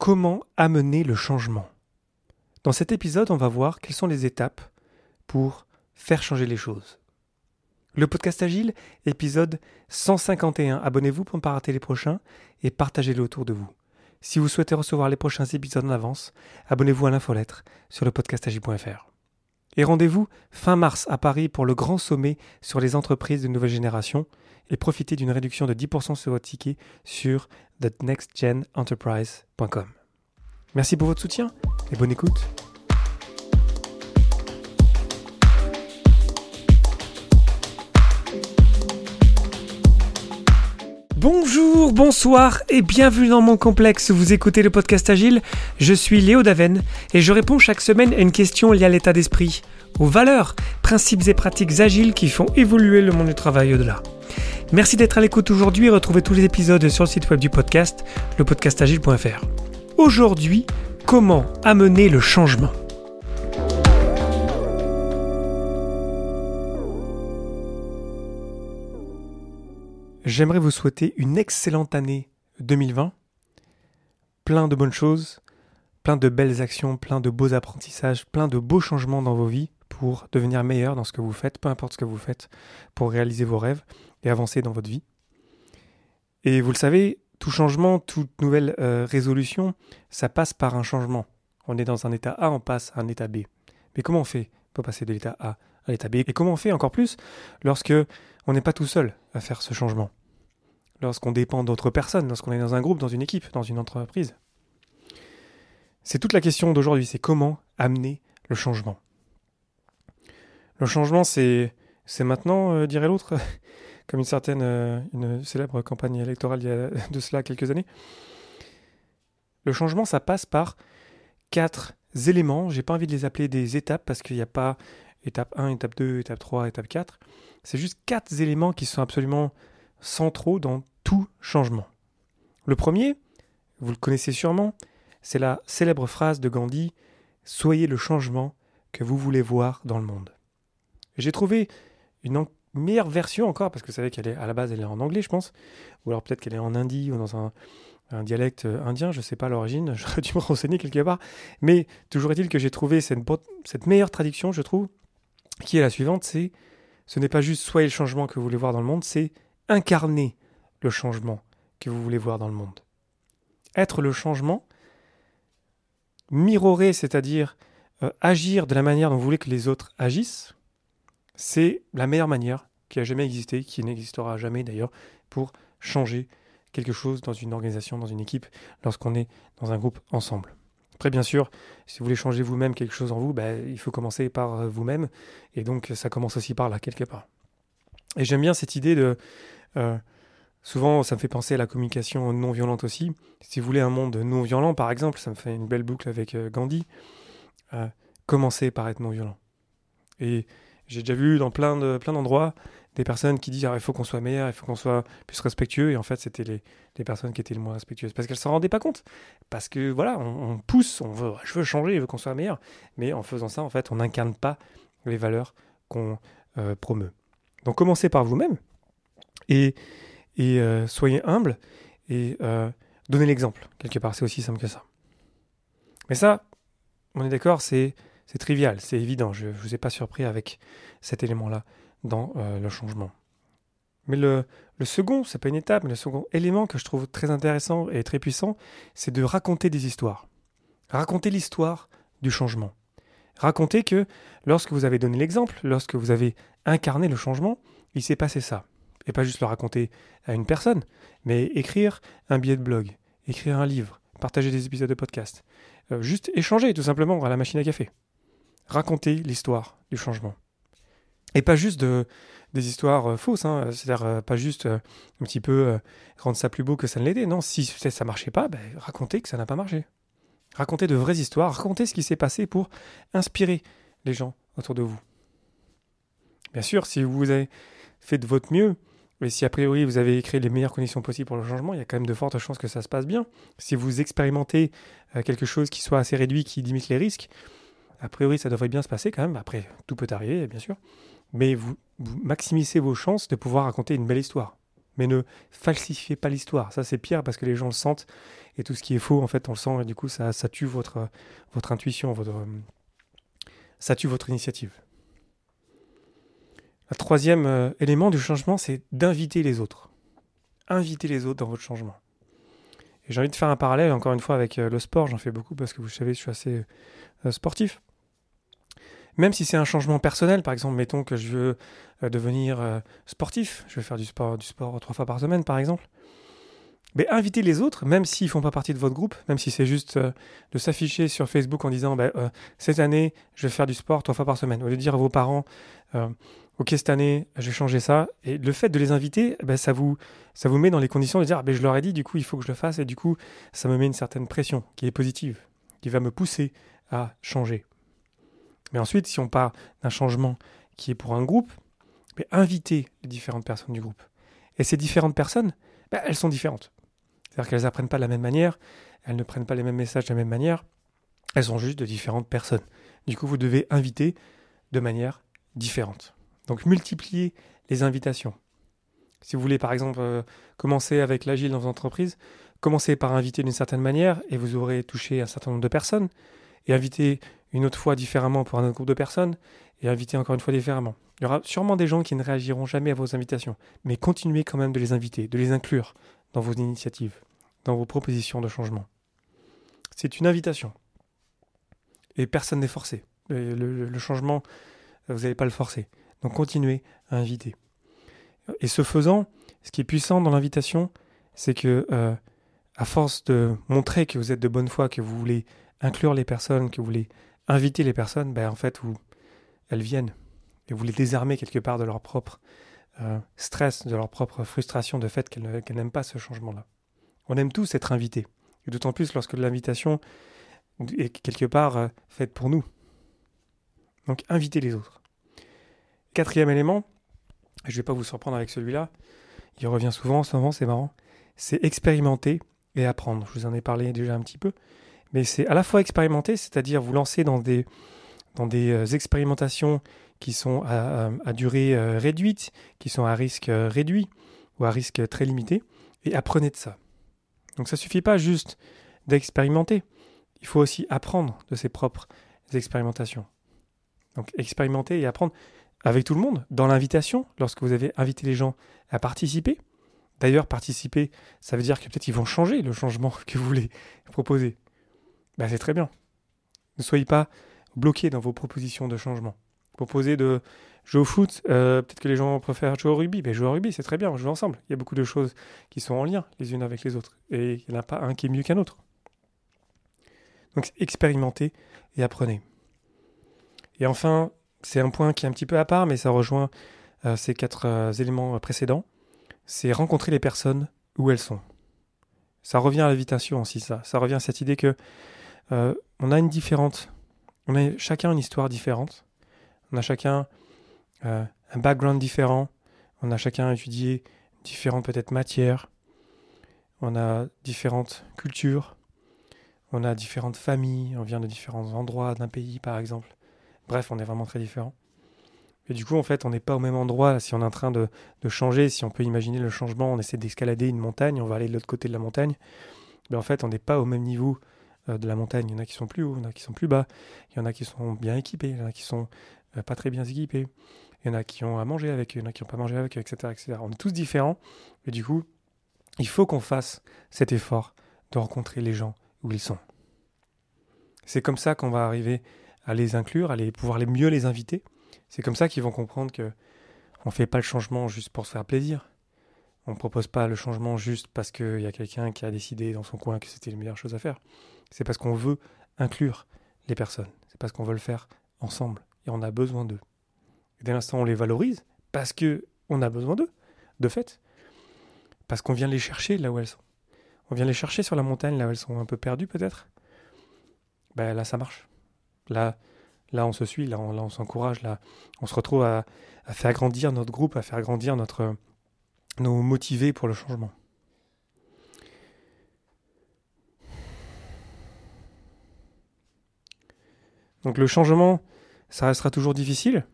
Comment amener le changement? Dans cet épisode, on va voir quelles sont les étapes pour faire changer les choses. Le podcast Agile, épisode 151. Abonnez-vous pour ne pas rater les prochains et partagez-le autour de vous. Si vous souhaitez recevoir les prochains épisodes en avance, abonnez-vous à l'infolettre sur le podcastagile.fr. Et rendez-vous fin mars à Paris pour le grand sommet sur les entreprises de nouvelle génération et profitez d'une réduction de 10% sur votre ticket sur thenextgenenterprise.com. Merci pour votre soutien et bonne écoute. Bonjour, bonsoir et bienvenue dans mon complexe. Vous écoutez le podcast Agile. Je suis Léo Daven et je réponds chaque semaine à une question liée à l'état d'esprit, aux valeurs, principes et pratiques agiles qui font évoluer le monde du travail au-delà. Merci d'être à l'écoute aujourd'hui et retrouvez tous les épisodes sur le site web du podcast, lepodcastagile.fr. Aujourd'hui, comment amener le changement? J'aimerais vous souhaiter une excellente année 2020, plein de bonnes choses, plein de belles actions, plein de beaux apprentissages, plein de beaux changements dans vos vies pour devenir meilleur dans ce que vous faites, peu importe ce que vous faites, pour réaliser vos rêves et avancer dans votre vie. Et vous le savez, tout changement, toute nouvelle euh, résolution, ça passe par un changement. On est dans un état A, on passe à un état B. Mais comment on fait pour passer de l'état A à l'état B? Et comment on fait encore plus lorsque on n'est pas tout seul à faire ce changement? Lorsqu'on dépend d'autres personnes, lorsqu'on est dans un groupe, dans une équipe, dans une entreprise C'est toute la question d'aujourd'hui, c'est comment amener le changement. Le changement, c'est maintenant, euh, dirait l'autre, comme une certaine, euh, une célèbre campagne électorale il y a de cela quelques années. Le changement, ça passe par quatre éléments. J'ai pas envie de les appeler des étapes parce qu'il n'y a pas étape 1, étape 2, étape 3, étape 4. C'est juste quatre éléments qui sont absolument centraux dans tout changement. Le premier, vous le connaissez sûrement, c'est la célèbre phrase de Gandhi Soyez le changement que vous voulez voir dans le monde. J'ai trouvé une meilleure version encore, parce que vous savez qu'elle est à la base elle est en anglais, je pense, ou alors peut-être qu'elle est en hindi ou dans un, dialecte euh, indien, je ne sais pas l'origine, j'aurais dû me renseigner quelque part. Mais toujours est-il que j'ai trouvé cette, cette meilleure traduction, je trouve, qui est la suivante, c'est ce n'est pas juste soyez le changement que vous voulez voir dans le monde, c'est incarner le changement que vous voulez voir dans le monde. Être le changement, mirorer, c'est-à-dire euh, agir de la manière dont vous voulez que les autres agissent, c'est la meilleure manière qui a jamais existé, qui n'existera jamais d'ailleurs, pour changer quelque chose dans une organisation, dans une équipe, lorsqu'on est dans un groupe ensemble. Après, bien sûr, si vous voulez changer vous-même quelque chose en vous, ben, il faut commencer par euh, vous-même, et donc ça commence aussi par là, quelque part. Et j'aime bien cette idée de... Euh, souvent, ça me fait penser à la communication non violente aussi. Si vous voulez un monde non violent, par exemple, ça me fait une belle boucle avec euh, Gandhi, commencez par être non violent. Et j'ai déjà vu dans plein de plein d'endroits des personnes qui disent ah, il faut qu'on soit meilleur, il faut qu'on soit plus respectueux, et en fait c'était les, les, personnes qui étaient les moins respectueuses parce qu'elles s'en rendaient pas compte, parce que voilà, on, pousse, on veut, je veux changer, je veux qu'on soit meilleur, mais en faisant ça en fait on n'incarne pas les valeurs qu'on euh, promeut. Donc commencez par vous-même et, euh, soyez humble et euh, donnez l'exemple quelque part, c'est aussi simple que ça. Mais ça, on est d'accord, c'est c'est trivial, c'est évident, je ne vous ai pas surpris avec cet élément-là dans euh, le changement. Mais le, le second, c'est pas une étape, mais le second élément que je trouve très intéressant et très puissant, c'est de raconter des histoires. Raconter l'histoire du changement. Raconter que lorsque vous avez donné l'exemple, lorsque vous avez incarné le changement, il s'est passé ça. Et pas juste le raconter à une personne, mais écrire un billet de blog, écrire un livre, partager des épisodes de podcast. Euh, juste échanger tout simplement à la machine à café raconter l'histoire du changement. Et pas juste de, des histoires euh, fausses, hein, c'est-à-dire euh, pas juste un petit peu rendre ça plus beau que ça ne l'était. Non, si ça marchait pas, ben, raconter que ça n'a pas marché. Raconter de vraies histoires, raconter ce qui s'est passé pour inspirer les gens autour de vous. Bien sûr, si vous avez fait de votre mieux, et si a priori vous avez créé les meilleures conditions possibles pour le changement, il y a quand même de fortes chances que ça se passe bien. Si vous expérimentez quelque chose qui soit assez réduit, qui limite les risques, a priori, ça devrait bien se passer quand même. Après, tout peut arriver, bien sûr. Mais vous, maximisez vos chances de pouvoir raconter une belle histoire. Mais ne falsifiez pas l'histoire. Ça, c'est pire parce que les gens le sentent. Et tout ce qui est faux, en fait, on le sent. Et du coup, ça, tue votre, votre intuition, votre, ça tue votre initiative. Le troisième euh, élément du changement, c'est d'inviter les autres. Inviter les autres dans votre changement. Et j'ai envie de faire un parallèle, encore une fois, avec euh, le sport. J'en fais beaucoup parce que vous savez, je suis assez euh, sportif. Même si c'est un changement personnel, par exemple, mettons que je veux devenir sportif, je veux faire du sport, du sport trois fois par semaine, par exemple. Mais invitez les autres, même s'ils ne font pas partie de votre groupe, même si c'est juste de s'afficher sur Facebook en disant bah, cette année, je vais faire du sport trois fois par semaine. Au lieu de dire à vos parents ok cette année je vais changer ça. Et le fait de les inviter ben, ça vous met dans les conditions de dire ah, ben, je leur ai dit du coup il faut que je le fasse. Et du coup ça me met une certaine pression qui est positive qui va me pousser à changer. Mais ensuite si on part d'un changement qui est pour un groupe inviter les différentes personnes du groupe. Et ces différentes personnes ben, elles sont différentes. C'est-à-dire qu'elles apprennent pas de la même manière elles ne prennent pas les mêmes messages de la même manière elles sont juste de différentes personnes. Du coup vous devez inviter de manière différente donc multipliez les invitations. Si vous voulez par exemple euh, commencer avec l'agile dans votre entreprise, commencez par inviter d'une certaine manière et vous aurez touché un certain nombre de personnes, et inviter une autre fois différemment pour un autre groupe de personnes, et inviter encore une fois différemment. Il y aura sûrement des gens qui ne réagiront jamais à vos invitations, mais continuez quand même de les inviter, de les inclure dans vos initiatives, dans vos propositions de changement. C'est une invitation. Et personne n'est forcé. le changement, vous n'allez pas le forcer. Donc continuez à inviter. Et ce faisant, ce qui est puissant dans l'invitation, c'est que euh, à force de montrer que vous êtes de bonne foi, que vous voulez inclure les personnes, que vous voulez inviter les personnes, ben en fait, elles viennent. Et vous les désarmez quelque part de leur propre euh, stress, de leur propre frustration de fait qu'elles n'aiment pas ce changement-là. On aime tous être invités. Et d'autant plus lorsque l'invitation est quelque part euh, faite pour nous. Donc invitez les autres. Quatrième élément, je ne vais pas vous surprendre avec celui-là, il revient souvent en ce moment, c'est marrant, c'est expérimenter et apprendre. Je vous en ai parlé déjà un petit peu, mais c'est à la fois expérimenter, c'est-à-dire vous lancer dans des, euh, expérimentations qui sont à, durée euh, réduite, qui sont à risque euh, réduit ou à risque très limité, et apprenez de ça. Donc ça ne suffit pas juste d'expérimenter, il faut aussi apprendre de ses propres expérimentations. Donc expérimenter et apprendre avec tout le monde, dans l'invitation, lorsque vous avez invité les gens à participer. D'ailleurs, participer, ça veut dire que peut-être ils vont changer le changement que vous voulez proposer. Ben, c'est très bien. Ne soyez pas bloqués dans vos propositions de changement. Proposez de jouer au foot, euh, peut-être que les gens préfèrent jouer au rugby. Ben, jouer au rugby, c'est très bien, on joue ensemble. Il y a beaucoup de choses qui sont en lien les unes avec les autres. Et il n'y en a pas un qui est mieux qu'un autre. Donc expérimentez et apprenez. Et enfin, c'est un point qui est un petit peu à part, mais ça rejoint euh, ces quatre euh, éléments euh, précédents. C'est rencontrer les personnes où elles sont. Ça revient à l'invitation aussi, ça. Ça revient à cette idée que on a une différente, on a chacun une histoire différente. On a chacun un background différent. On a chacun étudié différentes peut-être matières. On a différentes cultures. On a différentes familles. On vient de différents endroits d'un pays, par exemple. Bref, on est vraiment très différents. Et du coup, en fait, on n'est pas au même endroit. Si on est en train de, changer, si on peut imaginer le changement, on essaie d'escalader une montagne, on va aller de l'autre côté de la montagne. Mais en fait, on n'est pas au même niveau euh, de la montagne. Il y en a qui sont plus hauts, il y en a qui sont plus bas, il y en a qui sont bien équipés, il y en a qui sont euh, pas très bien équipés, il y en a qui ont à manger avec il y en a qui n'ont pas mangé avec etc., etc. On est tous différents. Et du coup, il faut qu'on fasse cet effort de rencontrer les gens où ils sont. C'est comme ça qu'on va arriver à les inclure, à les, pouvoir les mieux les inviter. C'est comme ça qu'ils vont comprendre que on fait pas le changement juste pour se faire plaisir. On ne propose pas le changement juste parce qu'il y a quelqu'un qui a décidé dans son coin que c'était la meilleure chose à faire. C'est parce qu'on veut inclure les personnes. C'est parce qu'on veut le faire ensemble et on a besoin d'eux. Dès l'instant on les valorise, parce que on a besoin d'eux, de fait, parce qu'on vient les chercher là où elles sont. On vient les chercher sur la montagne là où elles sont un peu perdues peut-être. Ben là ça marche. Là, on se suit, là on, s'encourage, on se retrouve à, faire grandir notre groupe, à faire grandir notre, nos motivés pour le changement. Donc le changement, ça restera toujours difficile.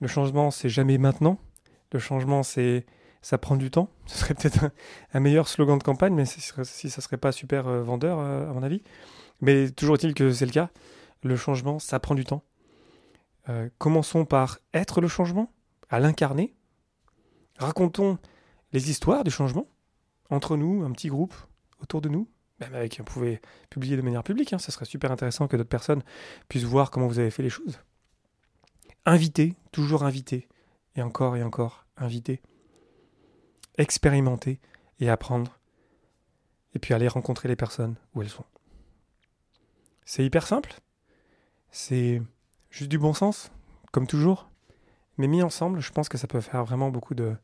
Le changement, c'est jamais maintenant. Le changement, c'est ça prend du temps. Ce serait peut-être un, meilleur slogan de campagne, mais si, si ça serait pas super euh, vendeur, euh, à mon avis. Mais toujours est-il que c'est le cas. Le changement, ça prend du temps. Euh, commençons par être le changement, à l'incarner. Racontons les histoires du changement entre nous, un petit groupe autour de nous. Même avec, vous pouvez publier de manière publique, hein, ça serait super intéressant que d'autres personnes puissent voir comment vous avez fait les choses. Inviter, toujours inviter, et encore et encore inviter expérimenter et apprendre, et puis aller rencontrer les personnes où elles sont. C'est hyper simple, c'est juste du bon sens, comme toujours, mais mis ensemble, je pense que ça peut faire vraiment beaucoup de,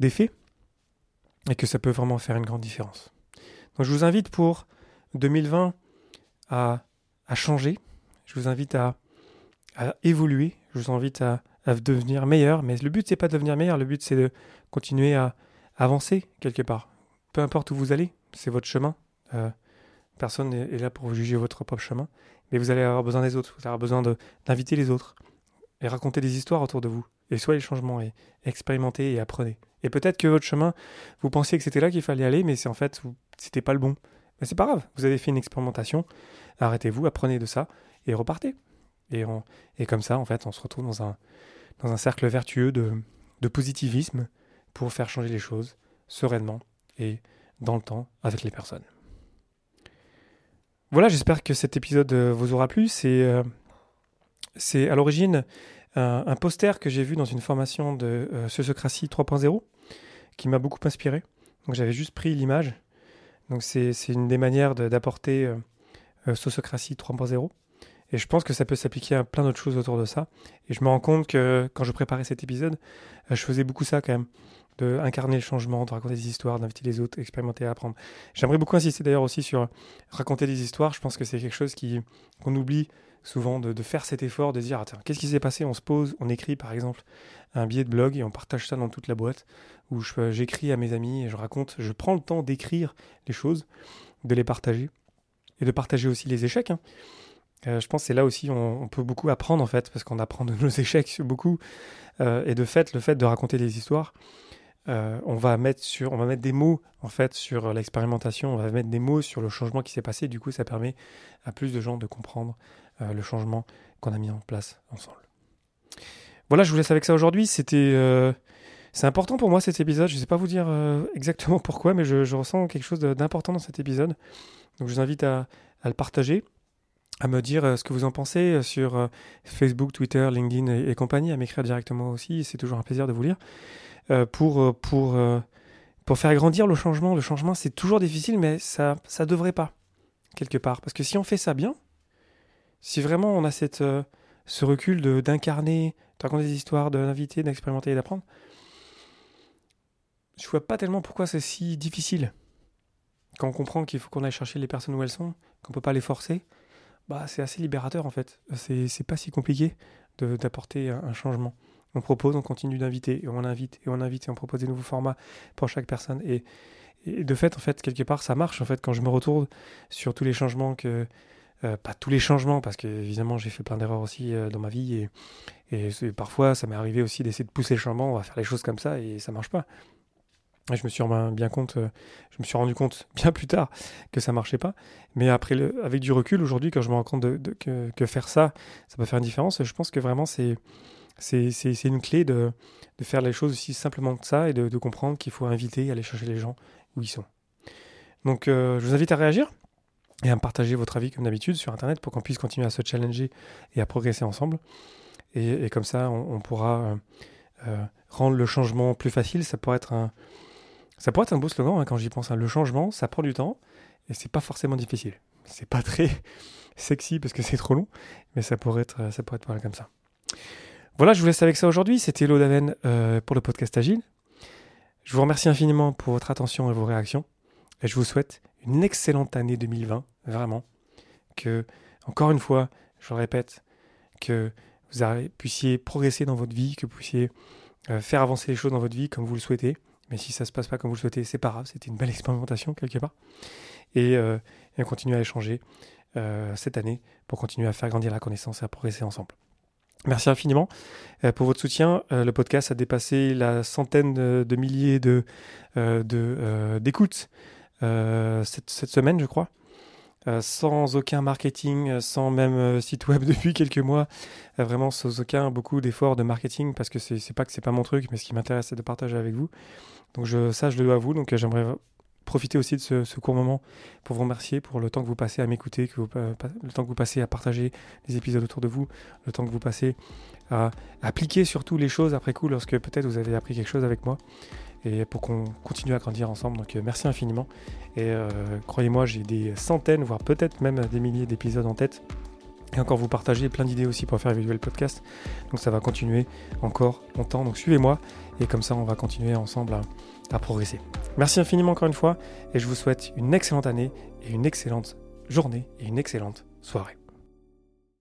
d'effets et que ça peut vraiment faire une grande différence. Donc je vous invite pour 2020 à, à changer, je vous invite à, à évoluer, je vous invite à, à devenir meilleur. Mais le but, c'est pas de devenir meilleur. Le but, c'est de continuer à avancer quelque part. Peu importe où vous allez, c'est votre chemin. Euh, personne n'est là pour juger votre propre chemin. Mais vous allez avoir besoin des autres. Vous allez avoir besoin d'inviter les autres et raconter des histoires autour de vous. Et soyez le changement et expérimentez et apprenez. Et peut-être que votre chemin, vous pensiez que c'était là qu'il fallait aller, mais c'est en fait, c'était pas le bon. Mais c'est pas grave. Vous avez fait une expérimentation. Arrêtez-vous, apprenez de ça et repartez. Et, comme ça, en fait, on se retrouve dans un, dans un cercle vertueux de positivisme pour faire changer les choses sereinement et dans le temps avec les personnes. Voilà, j'espère que cet épisode euh, vous aura plu. C'est euh, à l'origine un, poster que j'ai vu dans une formation de euh, Sociocratie 3.0 qui m'a beaucoup inspiré. Donc j'avais juste pris l'image. Donc c'est une des manières d'apporter euh, Sociocratie 3.0. Et je pense que ça peut s'appliquer à plein d'autres choses autour de ça. Et je me rends compte que quand je préparais cet épisode, euh, je faisais beaucoup ça quand même. De incarner le changement, de raconter des histoires, d'inviter les autres, expérimenter, apprendre. J'aimerais beaucoup insister d'ailleurs aussi sur raconter des histoires. Je pense que c'est quelque chose qui qu'on oublie souvent de, faire cet effort de dire attends qu'est-ce qui s'est passé? On se pose on écrit par exemple un billet de blog et on partage ça dans toute la boîte où j'écris à mes amis et je raconte je prends le temps d'écrire les choses de les partager et de partager aussi les échecs hein. Euh, je pense que c'est là aussi on, on, peut beaucoup apprendre en fait, parce qu'on apprend de nos échecs beaucoup. Euh, et de fait, le fait de raconter des histoires, euh, on va mettre sur, on va mettre des mots en fait sur l'expérimentation, on va mettre des mots sur le changement qui s'est passé. Du coup, ça permet à plus de gens de comprendre le changement qu'on a mis en place ensemble. Voilà, je vous laisse avec ça aujourd'hui. C'était c'est important pour moi cet épisode. Je ne sais pas vous dire exactement pourquoi, mais je, ressens quelque chose d'important dans cet épisode. Donc je vous invite à, le partager à me dire euh, ce que vous en pensez euh, sur euh, Facebook, Twitter, LinkedIn et, compagnie, à m'écrire directement aussi. C'est toujours un plaisir de vous lire. Pour, pour, pour faire grandir le changement, le changement c'est toujours difficile, mais ça ça devrait pas, quelque part. Parce que si on fait ça bien, si vraiment on a cette, ce recul d'incarner, de, raconter des histoires, d'inviter, d'expérimenter et d'apprendre, je vois pas tellement pourquoi c'est si difficile. Quand on comprend qu'il faut qu'on aille chercher les personnes où elles sont, qu'on peut pas les forcer, bah, c'est assez libérateur en fait. C'est pas si compliqué d'apporter un, changement. On propose, on continue d'inviter, et on invite, et on invite, et on propose des nouveaux formats pour chaque personne. Et, de fait, en fait, quelque part, ça marche. En fait, quand je me retourne sur tous les changements euh, pas tous les changements, parce que évidemment j'ai fait plein d'erreurs aussi euh, dans ma vie, et, parfois ça m'est arrivé aussi d'essayer de pousser le changement, on va faire les choses comme ça, et ça marche pas. Et je me suis bien compte, euh, je me suis rendu compte bien plus tard que ça marchait pas. Mais après, avec du recul, aujourd'hui, quand je me rends compte que, que, faire ça, ça peut faire une différence, je pense que vraiment c'est c'est une clé de, faire les choses aussi simplement que ça et de, comprendre qu'il faut inviter, aller chercher les gens où ils sont. Donc, euh, je vous invite à réagir et à partager votre avis comme d'habitude sur Internet pour qu'on puisse continuer à se challenger et à progresser ensemble. Et, comme ça, on, pourra euh, rendre le changement plus facile. Ça pourrait être un ça pourrait être un beau slogan hein, quand j'y pense. Hein. Le changement, ça prend du temps et c'est pas forcément difficile. C'est pas très sexy parce que c'est trop long, mais ça pourrait être, ça pourrait être pas mal comme ça. Voilà, je vous laisse avec ça aujourd'hui. C'était Hello Daven euh, pour le podcast Agile. Je vous remercie infiniment pour votre attention et vos réactions. Et je vous souhaite une excellente année 2020, vraiment. Que, encore une fois, je le répète, que vous puissiez progresser dans votre vie, que vous puissiez euh, faire avancer les choses dans votre vie comme vous le souhaitez. Mais si ça se passe pas comme vous le souhaitez, c'est pas grave, c'était une belle expérimentation quelque part. Et, euh, on continue à échanger euh, cette année pour continuer à faire grandir la connaissance et à progresser ensemble. Merci infiniment pour votre soutien. le podcast a dépassé la centaine de, milliers de, d'écoutes cette, semaine, je crois. sans aucun marketing, sans même site web depuis quelques mois, vraiment sans aucun beaucoup d'efforts de marketing parce que c'est pas que c'est pas mon truc, mais ce qui m'intéresse c'est de partager avec vous. Donc ça je le dois à vous, donc j'aimerais profiter aussi de ce, court moment pour vous remercier pour le temps que vous passez à m'écouter, le temps que vous passez à partager les épisodes autour de vous, le temps que vous passez à appliquer surtout les choses après coup lorsque peut-être vous avez appris quelque chose avec moi et pour qu'on continue à grandir ensemble. Donc euh, merci infiniment et euh, croyez-moi j'ai des centaines voire peut-être même des milliers d'épisodes en tête et encore vous partager plein d'idées aussi pour faire évoluer le podcast. Donc ça va continuer encore longtemps. Donc suivez-moi et comme ça on va continuer ensemble à, à progresser. Merci infiniment encore une fois et je vous souhaite une excellente année et une excellente journée et une excellente soirée.